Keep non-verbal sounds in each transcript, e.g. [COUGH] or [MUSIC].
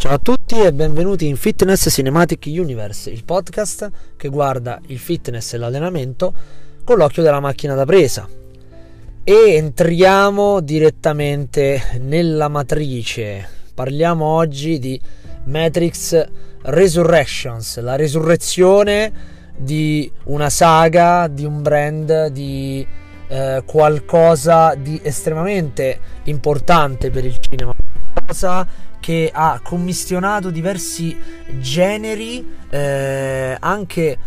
Ciao a tutti e benvenuti in Fitness Cinematic Universe, il podcast che guarda il fitness e l'allenamento con l'occhio della macchina da presa. E entriamo direttamente nella matrice. Parliamo oggi di Matrix Resurrections, la resurrezione di una saga, di un brand, di eh, qualcosa di estremamente importante per il cinema. Cosa che ha commissionato diversi generi eh, anche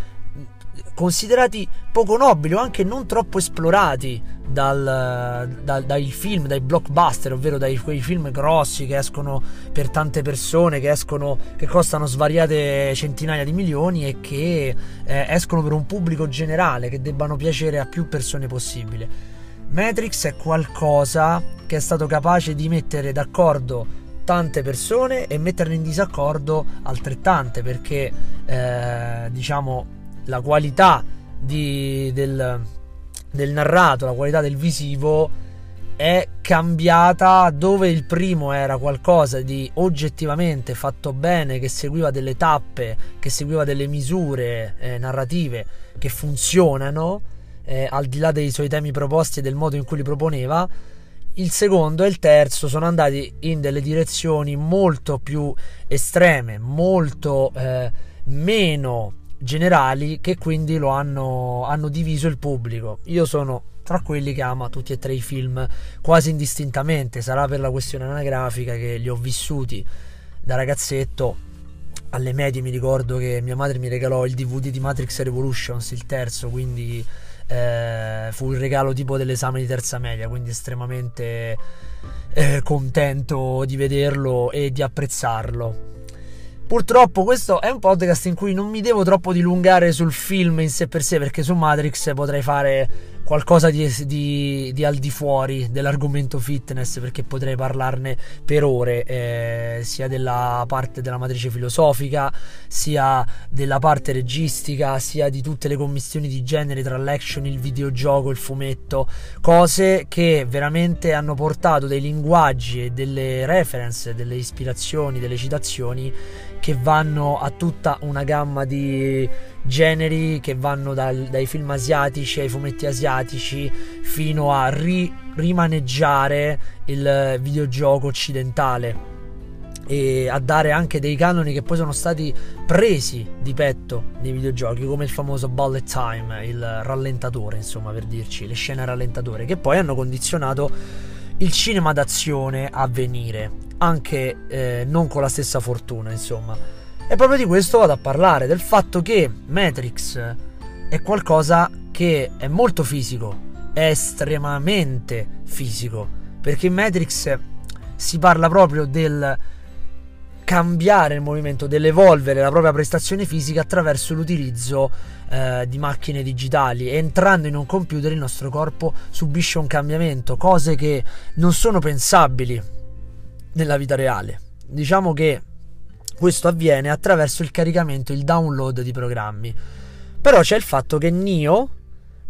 considerati poco nobili o anche non troppo esplorati dal, dal, dai film, dai blockbuster, ovvero dai quei film grossi che escono per tante persone, che escono, che costano svariate centinaia di milioni e che eh, escono per un pubblico generale, che debbano piacere a più persone possibile. Matrix è qualcosa che è stato capace di mettere d'accordo tante persone e metterne in disaccordo altrettante perché eh, diciamo la qualità di, del, del narrato, la qualità del visivo è cambiata dove il primo era qualcosa di oggettivamente fatto bene, che seguiva delle tappe, che seguiva delle misure eh, narrative che funzionano, eh, al di là dei suoi temi proposti e del modo in cui li proponeva il secondo e il terzo sono andati in delle direzioni molto più estreme, molto eh, meno generali che quindi lo hanno, hanno diviso il pubblico. Io sono tra quelli che ama tutti e tre i film quasi indistintamente, sarà per la questione anagrafica che li ho vissuti da ragazzetto. Alle medie mi ricordo che mia madre mi regalò il DVD di Matrix Revolutions, il terzo, quindi eh, fu il regalo tipo dell'esame di terza media, quindi estremamente eh, contento di vederlo e di apprezzarlo. Purtroppo questo è un podcast in cui non mi devo troppo dilungare sul film in sé per sé, perché su Matrix potrei fare qualcosa di, di, di, al di fuori dell'argomento fitness perché potrei parlarne per ore eh, sia della parte della matrice filosofica sia della parte registica sia di tutte le commissioni di genere tra l'action, il videogioco, il fumetto. Cose che veramente hanno portato dei linguaggi e delle reference, delle ispirazioni, delle citazioni che vanno a tutta una gamma di generi che vanno dal, dai film asiatici ai fumetti asiatici fino a ri, rimaneggiare il videogioco occidentale e a dare anche dei canoni che poi sono stati presi di petto nei videogiochi come il famoso bullet time, il rallentatore insomma per dirci, le scene rallentatore che poi hanno condizionato il cinema d'azione a venire anche eh, non con la stessa fortuna insomma e proprio di questo vado a parlare, del fatto che Matrix è qualcosa che è molto fisico, è estremamente fisico, perché in Matrix si parla proprio del cambiare il movimento, dell'evolvere la propria prestazione fisica attraverso l'utilizzo eh, di macchine digitali. Entrando in un computer il nostro corpo subisce un cambiamento, cose che non sono pensabili nella vita reale. Diciamo che questo avviene attraverso il caricamento, il download di programmi. Però c'è il fatto che Nio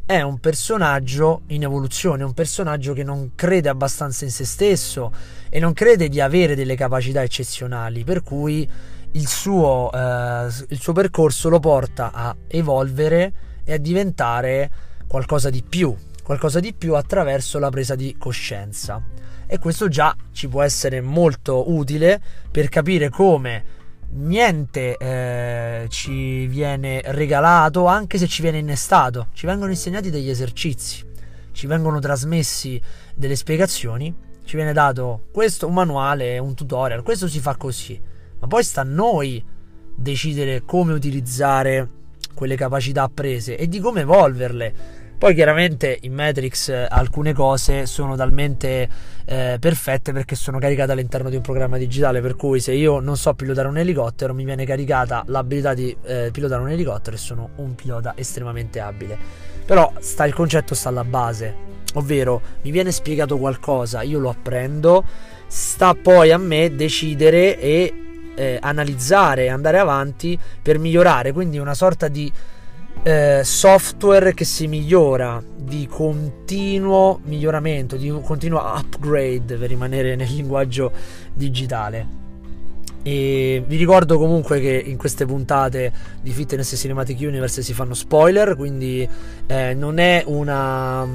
è un personaggio in evoluzione, un personaggio che non crede abbastanza in se stesso e non crede di avere delle capacità eccezionali, per cui il suo, eh, il suo percorso lo porta a evolvere e a diventare qualcosa di più, qualcosa di più attraverso la presa di coscienza. E questo già ci può essere molto utile per capire come niente eh, ci viene regalato, anche se ci viene innestato. Ci vengono insegnati degli esercizi, ci vengono trasmessi delle spiegazioni, ci viene dato questo, un manuale, un tutorial, questo si fa così. Ma poi sta a noi decidere come utilizzare quelle capacità apprese e di come evolverle poi chiaramente in Matrix eh, alcune cose sono talmente eh, perfette perché sono caricate all'interno di un programma digitale, per cui se io non so pilotare un elicottero mi viene caricata l'abilità di eh, pilotare un elicottero e sono un pilota estremamente abile. Però sta, il concetto sta alla base, ovvero mi viene spiegato qualcosa, io lo apprendo, sta poi a me decidere e eh, analizzare andare avanti per migliorare, quindi una sorta di eh, software che si migliora di continuo miglioramento, di continuo upgrade per rimanere nel linguaggio digitale. E vi ricordo comunque che in queste puntate di Fitness Cinematic Universe si fanno spoiler, quindi eh, non è una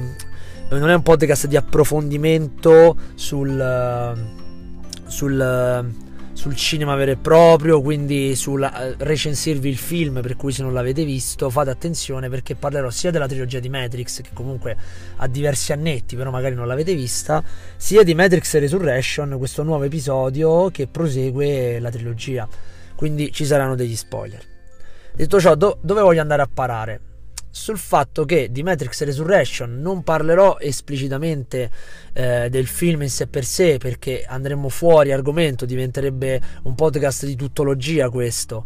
non è un podcast di approfondimento sul, sul, sul cinema vero e proprio, quindi sul eh, recensirvi il film, per cui se non l'avete visto fate attenzione perché parlerò sia della trilogia di Matrix, che comunque ha diversi annetti, però magari non l'avete vista, sia di Matrix Resurrection, questo nuovo episodio che prosegue la trilogia. Quindi ci saranno degli spoiler. Detto ciò, do- dove voglio andare a parare? Sul fatto che di Matrix Resurrection non parlerò esplicitamente eh, del film in sé per sé perché andremo fuori argomento, diventerebbe un podcast di tuttologia questo,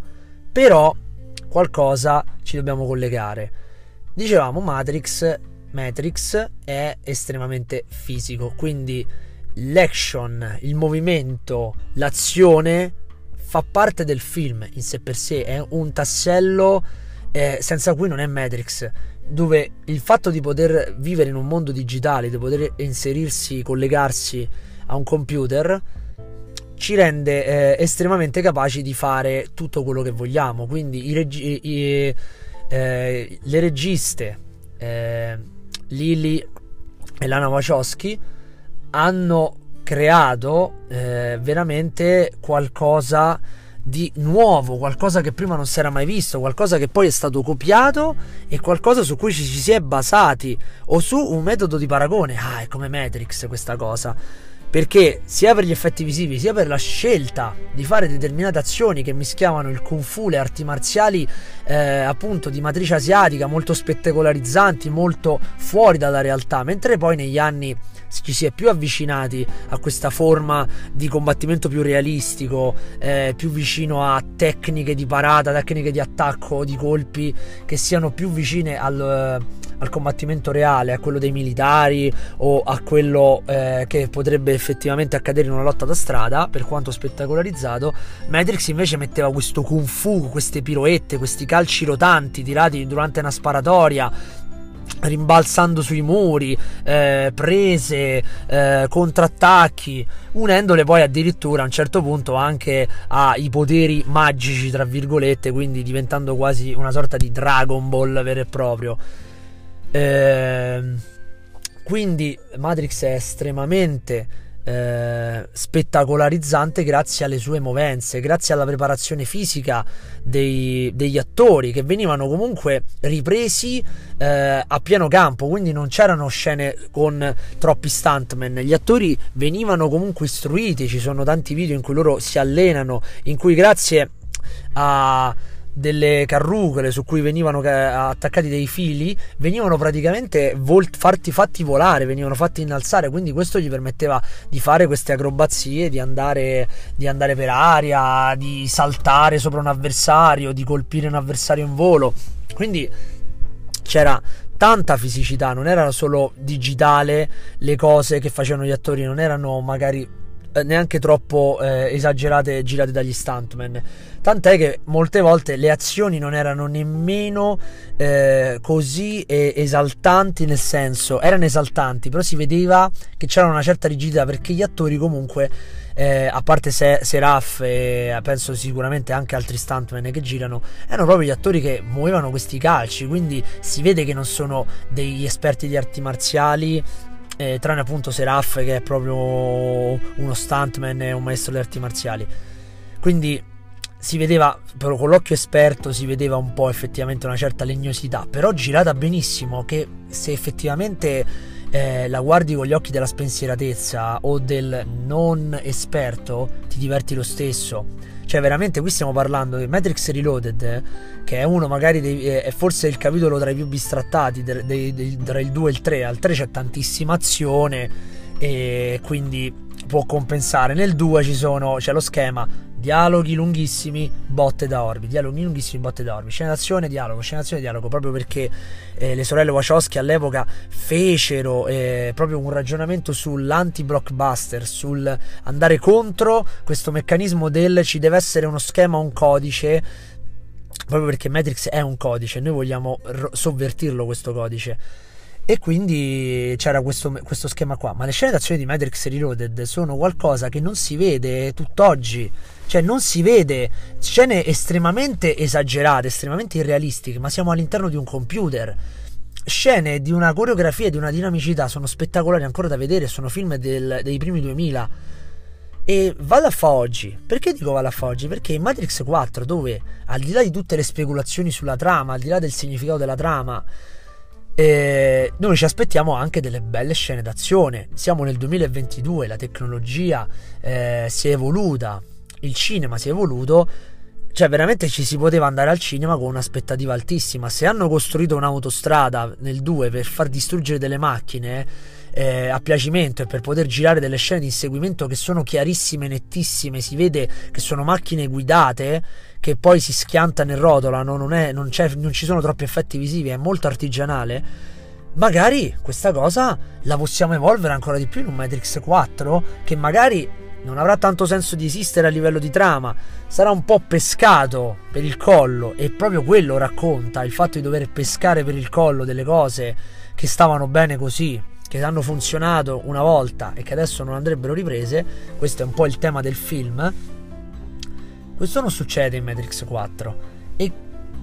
però qualcosa ci dobbiamo collegare. Dicevamo Matrix, Matrix è estremamente fisico, quindi l'action, il movimento, l'azione fa parte del film in sé per sé, è un tassello eh, senza cui non è Matrix, dove il fatto di poter vivere in un mondo digitale, di poter inserirsi, collegarsi a un computer, ci rende eh, estremamente capaci di fare tutto quello che vogliamo. Quindi i regi- i, eh, le registe eh, Lily e Lana Wachowski hanno creato eh, veramente qualcosa di nuovo, qualcosa che prima non si era mai visto, qualcosa che poi è stato copiato e qualcosa su cui ci, ci si è basati o su un metodo di paragone. Ah, è come Matrix questa cosa. Perché sia per gli effetti visivi, sia per la scelta di fare determinate azioni che mischiavano il kung fu, le arti marziali eh, appunto di matrice asiatica, molto spettacolarizzanti, molto fuori dalla realtà, mentre poi negli anni ci si è più avvicinati a questa forma di combattimento più realistico, eh, più vicino a tecniche di parata, tecniche di attacco, di colpi che siano più vicine al, al combattimento reale, a quello dei militari o a quello eh, che potrebbe effettivamente accadere in una lotta da strada, per quanto spettacolarizzato. Matrix invece metteva questo kung fu, queste piroette, questi calci rotanti tirati durante una sparatoria rimbalzando sui muri, eh, prese, eh, contrattacchi, unendole poi addirittura a un certo punto anche ai poteri magici, tra virgolette, quindi diventando quasi una sorta di Dragon Ball vero e proprio. Eh, quindi Matrix è estremamente eh, spettacolarizzante grazie alle sue movenze, grazie alla preparazione fisica dei, degli attori che venivano comunque ripresi eh, a pieno campo, quindi non c'erano scene con troppi stuntman, gli attori venivano comunque istruiti, ci sono tanti video in cui loro si allenano, in cui grazie a delle carrucole su cui venivano attaccati dei fili venivano praticamente volt- farti, fatti volare, venivano fatti innalzare, quindi questo gli permetteva di fare queste acrobazie, di andare, di andare per aria, di saltare sopra un avversario, di colpire un avversario in volo. Quindi c'era tanta fisicità, non era solo digitale le cose che facevano gli attori, non erano magari neanche troppo eh, esagerate girate dagli stuntman. Tant'è che molte volte le azioni non erano nemmeno eh, così esaltanti, nel senso erano esaltanti, però si vedeva che c'era una certa rigidità perché gli attori comunque, eh, a parte Se- Seraf e penso sicuramente anche altri stuntman che girano, erano proprio gli attori che muovevano questi calci, quindi si vede che non sono degli esperti di arti marziali eh, tranne appunto Seraf che è proprio uno stuntman e un maestro di arti marziali. Quindi si vedeva, però con l'occhio esperto si vedeva un po' effettivamente una certa legnosità, però girata benissimo che se effettivamente eh, la guardi con gli occhi della spensieratezza o del non esperto, ti diverti lo stesso. Cioè, veramente, qui stiamo parlando di Matrix Reloaded, che è uno magari dei, è forse il capitolo tra i più bistrattati de, de, de, tra il 2 e il 3. Al 3 c'è tantissima azione e quindi può compensare. Nel 2 ci sono, c'è lo schema dialoghi lunghissimi, botte da orbi, dialoghi lunghissimi, botte da orbi, scena d'azione, dialogo, scena d'azione, dialogo, proprio perché eh, le sorelle Wachowski all'epoca fecero eh, proprio un ragionamento sull'anti-blockbuster, sul andare contro questo meccanismo del ci deve essere uno schema, un codice, proprio perché Matrix è un codice, noi vogliamo r- sovvertirlo questo codice E quindi c'era questo, questo, schema qua. Ma le scene d'azione di Matrix Reloaded sono qualcosa che non si vede tutt'oggi. Cioè, non si vede scene estremamente esagerate, estremamente irrealistiche, ma siamo all'interno di un computer. Scene di una coreografia e di una dinamicità sono spettacolari ancora da vedere. Sono film del, dei primi 2000. E vado a fa oggi. Perché dico vado a fa oggi? Perché in Matrix 4, dove al di là di tutte le speculazioni sulla trama, al di là del significato della trama, e noi ci aspettiamo anche delle belle scene d'azione. Siamo nel 2022, la tecnologia eh, si è evoluta, il cinema si è evoluto. Cioè, veramente ci si poteva andare al cinema con un'aspettativa altissima. Se hanno costruito un'autostrada nel 2 per far distruggere delle macchine eh, a piacimento e per poter girare delle scene di inseguimento che sono chiarissime, nettissime, si vede che sono macchine guidate che poi si schiantano e rotolano, non, è, non, non ci sono troppi effetti visivi, è molto artigianale. Magari questa cosa la possiamo evolvere ancora di più in un Matrix 4 che magari non avrà tanto senso di esistere a livello di trama, sarà un po' pescato per il collo e proprio quello racconta il fatto di dover pescare per il collo delle cose che stavano bene così, che hanno funzionato una volta e che adesso non andrebbero riprese. Questo è un po' il tema del film. Questo non succede in Matrix 4 e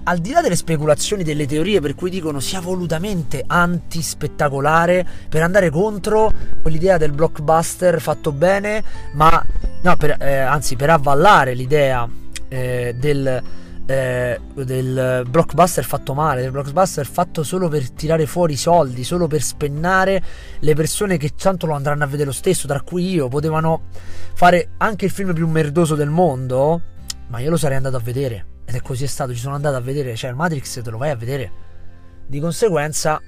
al di là delle speculazioni, delle teorie per cui dicono sia volutamente anti-spettacolare per andare contro quell'idea del blockbuster fatto bene, ma no, per, eh, anzi per avvallare l'idea eh, del, eh, del blockbuster fatto male, del blockbuster fatto solo per tirare fuori i soldi, solo per spennare le persone che tanto lo andranno a vedere lo stesso, tra cui io, potevano fare anche il film più merdoso del mondo ma io lo sarei andato a vedere. Ed è così è stato, ci sono andato a vedere, cioè il Matrix te lo vai a vedere. Di conseguenza,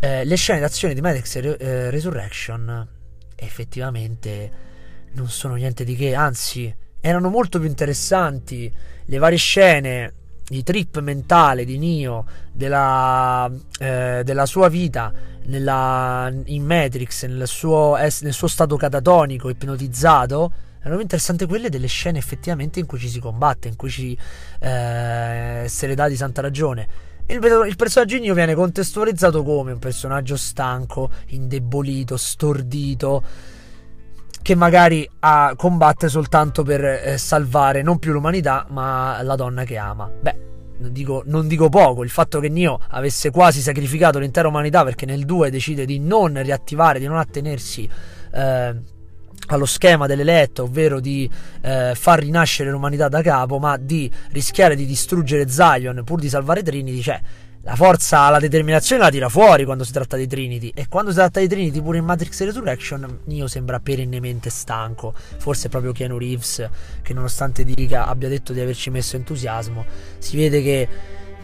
eh, le scene d'azione di Matrix eh, Resurrection effettivamente non sono niente di che, anzi, erano molto più interessanti. Le varie scene di trip mentale di Neo, della, eh, della sua vita nella, in Matrix, nel suo, nel suo stato catatonico, ipnotizzato erano interessanti quelle delle scene effettivamente in cui ci si combatte, in cui ci eh, se le dà di santa ragione. Il, il personaggio Neo viene contestualizzato come un personaggio stanco, indebolito, stordito, che magari ah, combatte soltanto per eh, salvare non più l'umanità, ma la donna che ama. Beh, non dico, non dico, poco, il fatto che Neo avesse quasi sacrificato l'intera umanità perché nel 2 decide di non riattivare, di non attenersi eh, allo schema dell'eletto, ovvero di eh, far rinascere l'umanità da capo, ma di rischiare di distruggere Zion pur di salvare Trinity, cioè la forza, la determinazione la tira fuori quando si tratta di Trinity. E quando si tratta di Trinity pure in Matrix Resurrection Neo sembra perennemente stanco, forse è proprio Keanu Reeves che nonostante dica abbia detto di averci messo entusiasmo, si vede che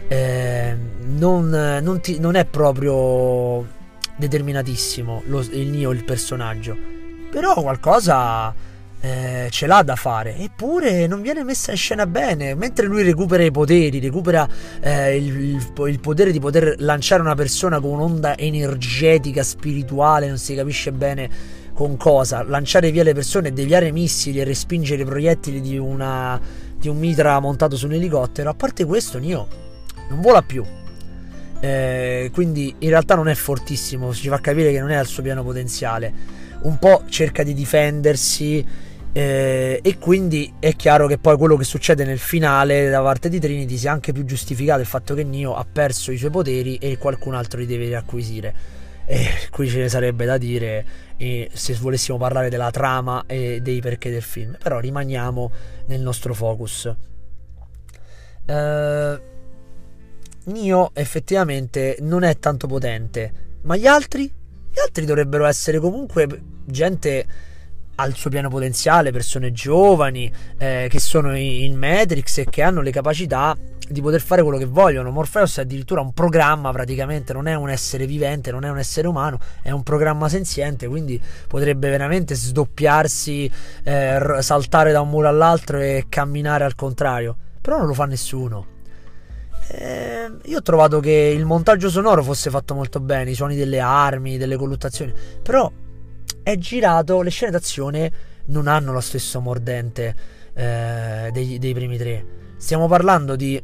eh, non, non, ti, non, è proprio determinatissimo lo, il Neo, il personaggio. Però qualcosa eh, ce l'ha da fare. Eppure non viene messa in scena bene. Mentre lui recupera i poteri, recupera eh, il, il, il, potere di poter lanciare una persona con un'onda energetica, spirituale, non si capisce bene con cosa. Lanciare via le persone, deviare missili e respingere i proiettili di, una, di un mitra montato su un elicottero. A parte questo, Nio non vola più. Eh, quindi in realtà non è fortissimo, ci fa capire che non è al suo piano potenziale un po' cerca di difendersi eh, e quindi è chiaro che poi quello che succede nel finale da parte di Trinity sia anche più giustificato il fatto che Neo ha perso i suoi poteri e qualcun altro li deve riacquisire. E [LAUGHS] qui ce ne sarebbe da dire eh, se volessimo parlare della trama e dei perché del film. Però rimaniamo nel nostro focus. Eh, Neo effettivamente non è tanto potente ma gli altri? Gli altri dovrebbero essere comunque gente al suo pieno potenziale, persone giovani eh, che sono in Matrix e che hanno le capacità di poter fare quello che vogliono. Morpheus è addirittura un programma praticamente, non è un essere vivente, non è un essere umano, è un programma senziente, quindi potrebbe veramente sdoppiarsi, eh, saltare da un muro all'altro e camminare al contrario. Però non lo fa nessuno. Eh, io ho trovato che il montaggio sonoro fosse fatto molto bene, i suoni delle armi, delle colluttazioni, però è girato, le scene d'azione non hanno lo stesso mordente eh, dei, dei primi tre. Stiamo parlando di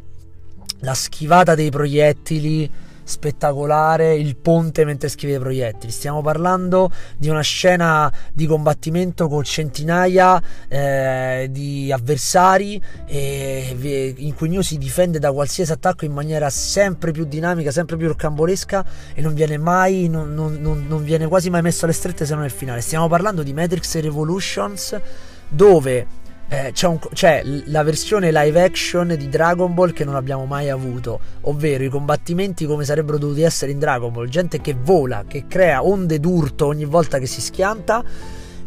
la schivata dei proiettili spettacolare il ponte mentre scrive i proiettili. Stiamo parlando di una scena di combattimento con centinaia eh, di avversari eh, in cui New si difende da qualsiasi attacco in maniera sempre più dinamica, sempre più rocambolesca e non viene mai, non, non, non viene quasi mai messo alle strette se non nel finale. Stiamo parlando di Matrix Revolutions dove eh, c'è, un, c'è, la versione live action di Dragon Ball che non abbiamo mai avuto, ovvero i combattimenti come sarebbero dovuti essere in Dragon Ball, gente che vola, che crea onde d'urto ogni volta che si schianta,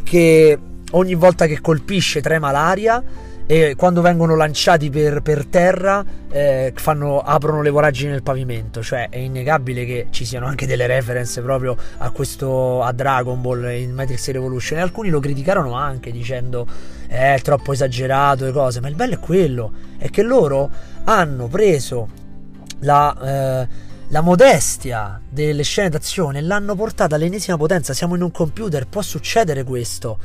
che ogni volta che colpisce trema l'aria e quando vengono lanciati per, per terra eh, fanno, aprono le voragini nel pavimento. Cioè è innegabile che ci siano anche delle reference proprio a questo a Dragon Ball in Matrix Revolution. E alcuni lo criticarono anche dicendo eh, è troppo esagerato e cose. Ma il bello è quello è che loro hanno preso la eh, la modestia delle scene d'azione l'hanno portata all'ennesima potenza. Siamo in un computer, può succedere questo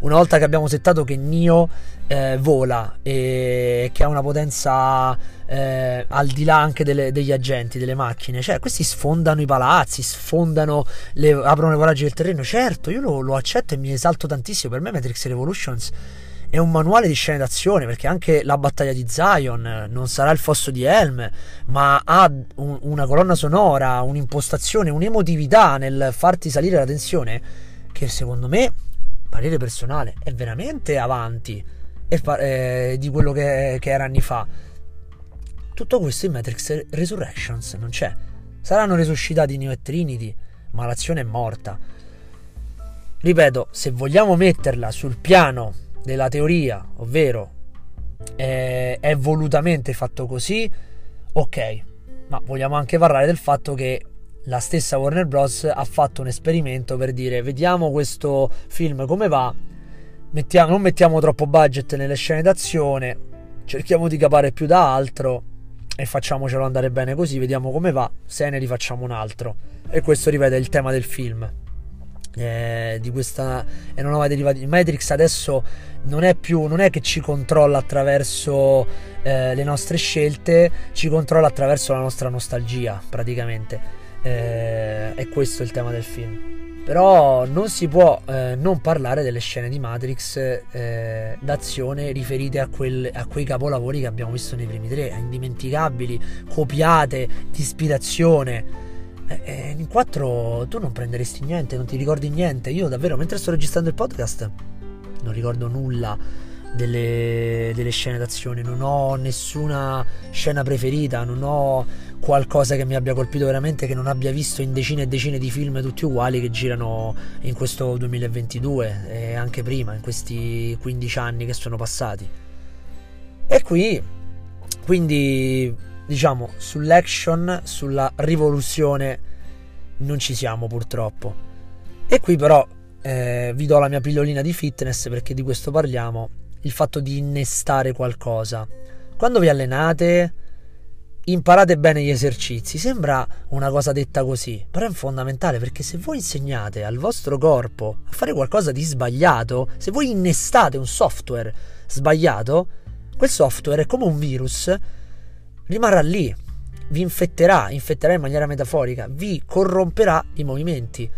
una volta che abbiamo settato che Nio eh, vola e che ha una potenza eh, al di là anche delle, degli agenti, delle macchine, cioè questi sfondano i palazzi, sfondano, le, aprono le voragini del terreno, certo io lo, lo accetto e mi esalto tantissimo, per me Matrix Revolutions è un manuale di scene d'azione perché anche la battaglia di Zion non sarà il fosso di Helm, ma ha un, una colonna sonora, un'impostazione, un'emotività nel farti salire la tensione che secondo me parere personale, è veramente avanti eh, di quello che, che, era anni fa. Tutto questo in Matrix Resurrections non c'è. Saranno resuscitati Neo e Trinity, ma l'azione è morta. Ripeto, se vogliamo metterla sul piano della teoria, ovvero eh, è volutamente fatto così, ok, ma vogliamo anche parlare del fatto che la stessa Warner Bros. ha fatto un esperimento per dire vediamo questo film come va, mettiamo, non mettiamo troppo budget nelle scene d'azione, cerchiamo di capare più da altro e facciamocelo andare bene così, vediamo come va, se ne rifacciamo un altro. E questo ripete il tema del film. Eh, di questa è una nuova derivata di Matrix adesso non è più non è che ci controlla attraverso eh, le nostre scelte ci controlla attraverso la nostra nostalgia praticamente eh, è questo il tema del film. Però non si può eh, non parlare delle scene di Matrix eh, d'azione riferite a, quel, a, quei capolavori che abbiamo visto nei primi tre, indimenticabili, copiate, di ispirazione. Eh, eh, in quattro tu non prenderesti niente, non ti ricordi niente. Io davvero, mentre sto registrando il podcast, non ricordo nulla delle, delle scene d'azione, non ho nessuna scena preferita, non ho qualcosa che mi abbia colpito veramente che non abbia visto in decine e decine di film tutti uguali che girano in questo 2022 e anche prima, in questi 15 anni che sono passati. E qui, quindi, diciamo, sull'action, sulla rivoluzione non ci siamo purtroppo. E qui però eh, vi do la mia pillolina di fitness perché di questo parliamo, il fatto di innestare qualcosa. Quando vi allenate imparate bene gli esercizi. Sembra una cosa detta così, però è fondamentale perché se voi insegnate al vostro corpo a fare qualcosa di sbagliato, se voi innestate un software sbagliato, quel software è come un virus, rimarrà lì, vi infetterà, infetterà in maniera metaforica, vi corromperà i movimenti.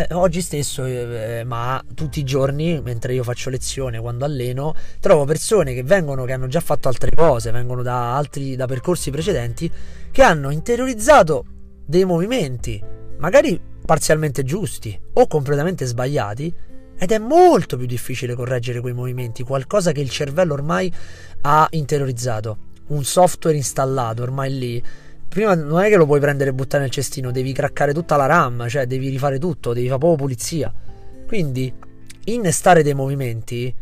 Eh, oggi stesso, eh, ma tutti i giorni, mentre io faccio lezione, quando alleno, trovo persone che vengono, che hanno già fatto altre cose, vengono da altri, da percorsi precedenti, che hanno interiorizzato dei movimenti, magari parzialmente giusti o completamente sbagliati, ed è molto più difficile correggere quei movimenti, qualcosa che il cervello ormai ha interiorizzato, un software installato ormai lì prima non è che lo puoi prendere e buttare nel cestino, devi craccare tutta la RAM, cioè devi rifare tutto, devi fare proprio pulizia. Quindi innestare dei movimenti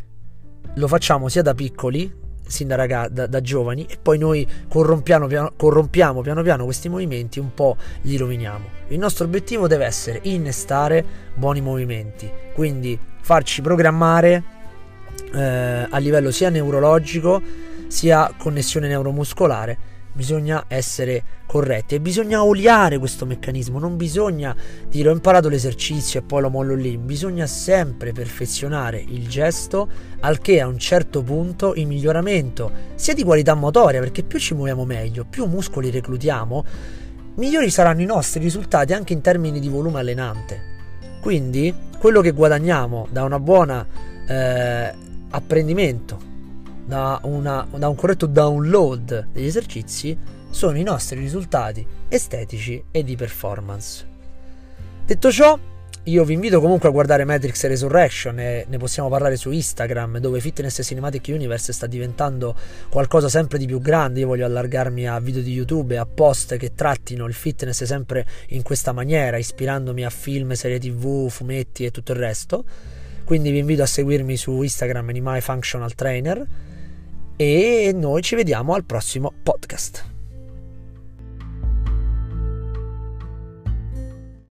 lo facciamo sia da piccoli, sin da, raga, da, da giovani, e poi noi corrompiamo piano, corrompiamo piano piano questi movimenti, un po' li roviniamo. Il nostro obiettivo deve essere innestare buoni movimenti, quindi farci programmare eh, a livello sia neurologico sia connessione neuromuscolare bisogna essere corretti e bisogna oliare questo meccanismo, non bisogna dire ho imparato l'esercizio e poi lo mollo lì, bisogna sempre perfezionare il gesto al che a un certo punto il miglioramento sia di qualità motoria, perché più ci muoviamo meglio, più muscoli reclutiamo, migliori saranno i nostri risultati anche in termini di volume allenante. Quindi quello che guadagniamo da una buona eh, apprendimento, da, una, da un corretto download degli esercizi, sono i nostri risultati estetici e di performance. Detto ciò, io vi invito comunque a guardare Matrix Resurrection e ne possiamo parlare su Instagram dove Fitness Cinematic Universe sta diventando qualcosa sempre di più grande. Io voglio allargarmi a video di YouTube e a post che trattino il fitness sempre in questa maniera, ispirandomi a film, serie tv, fumetti e tutto il resto. Quindi vi invito a seguirmi su Instagram Animai Functional Trainer e noi ci vediamo al prossimo podcast.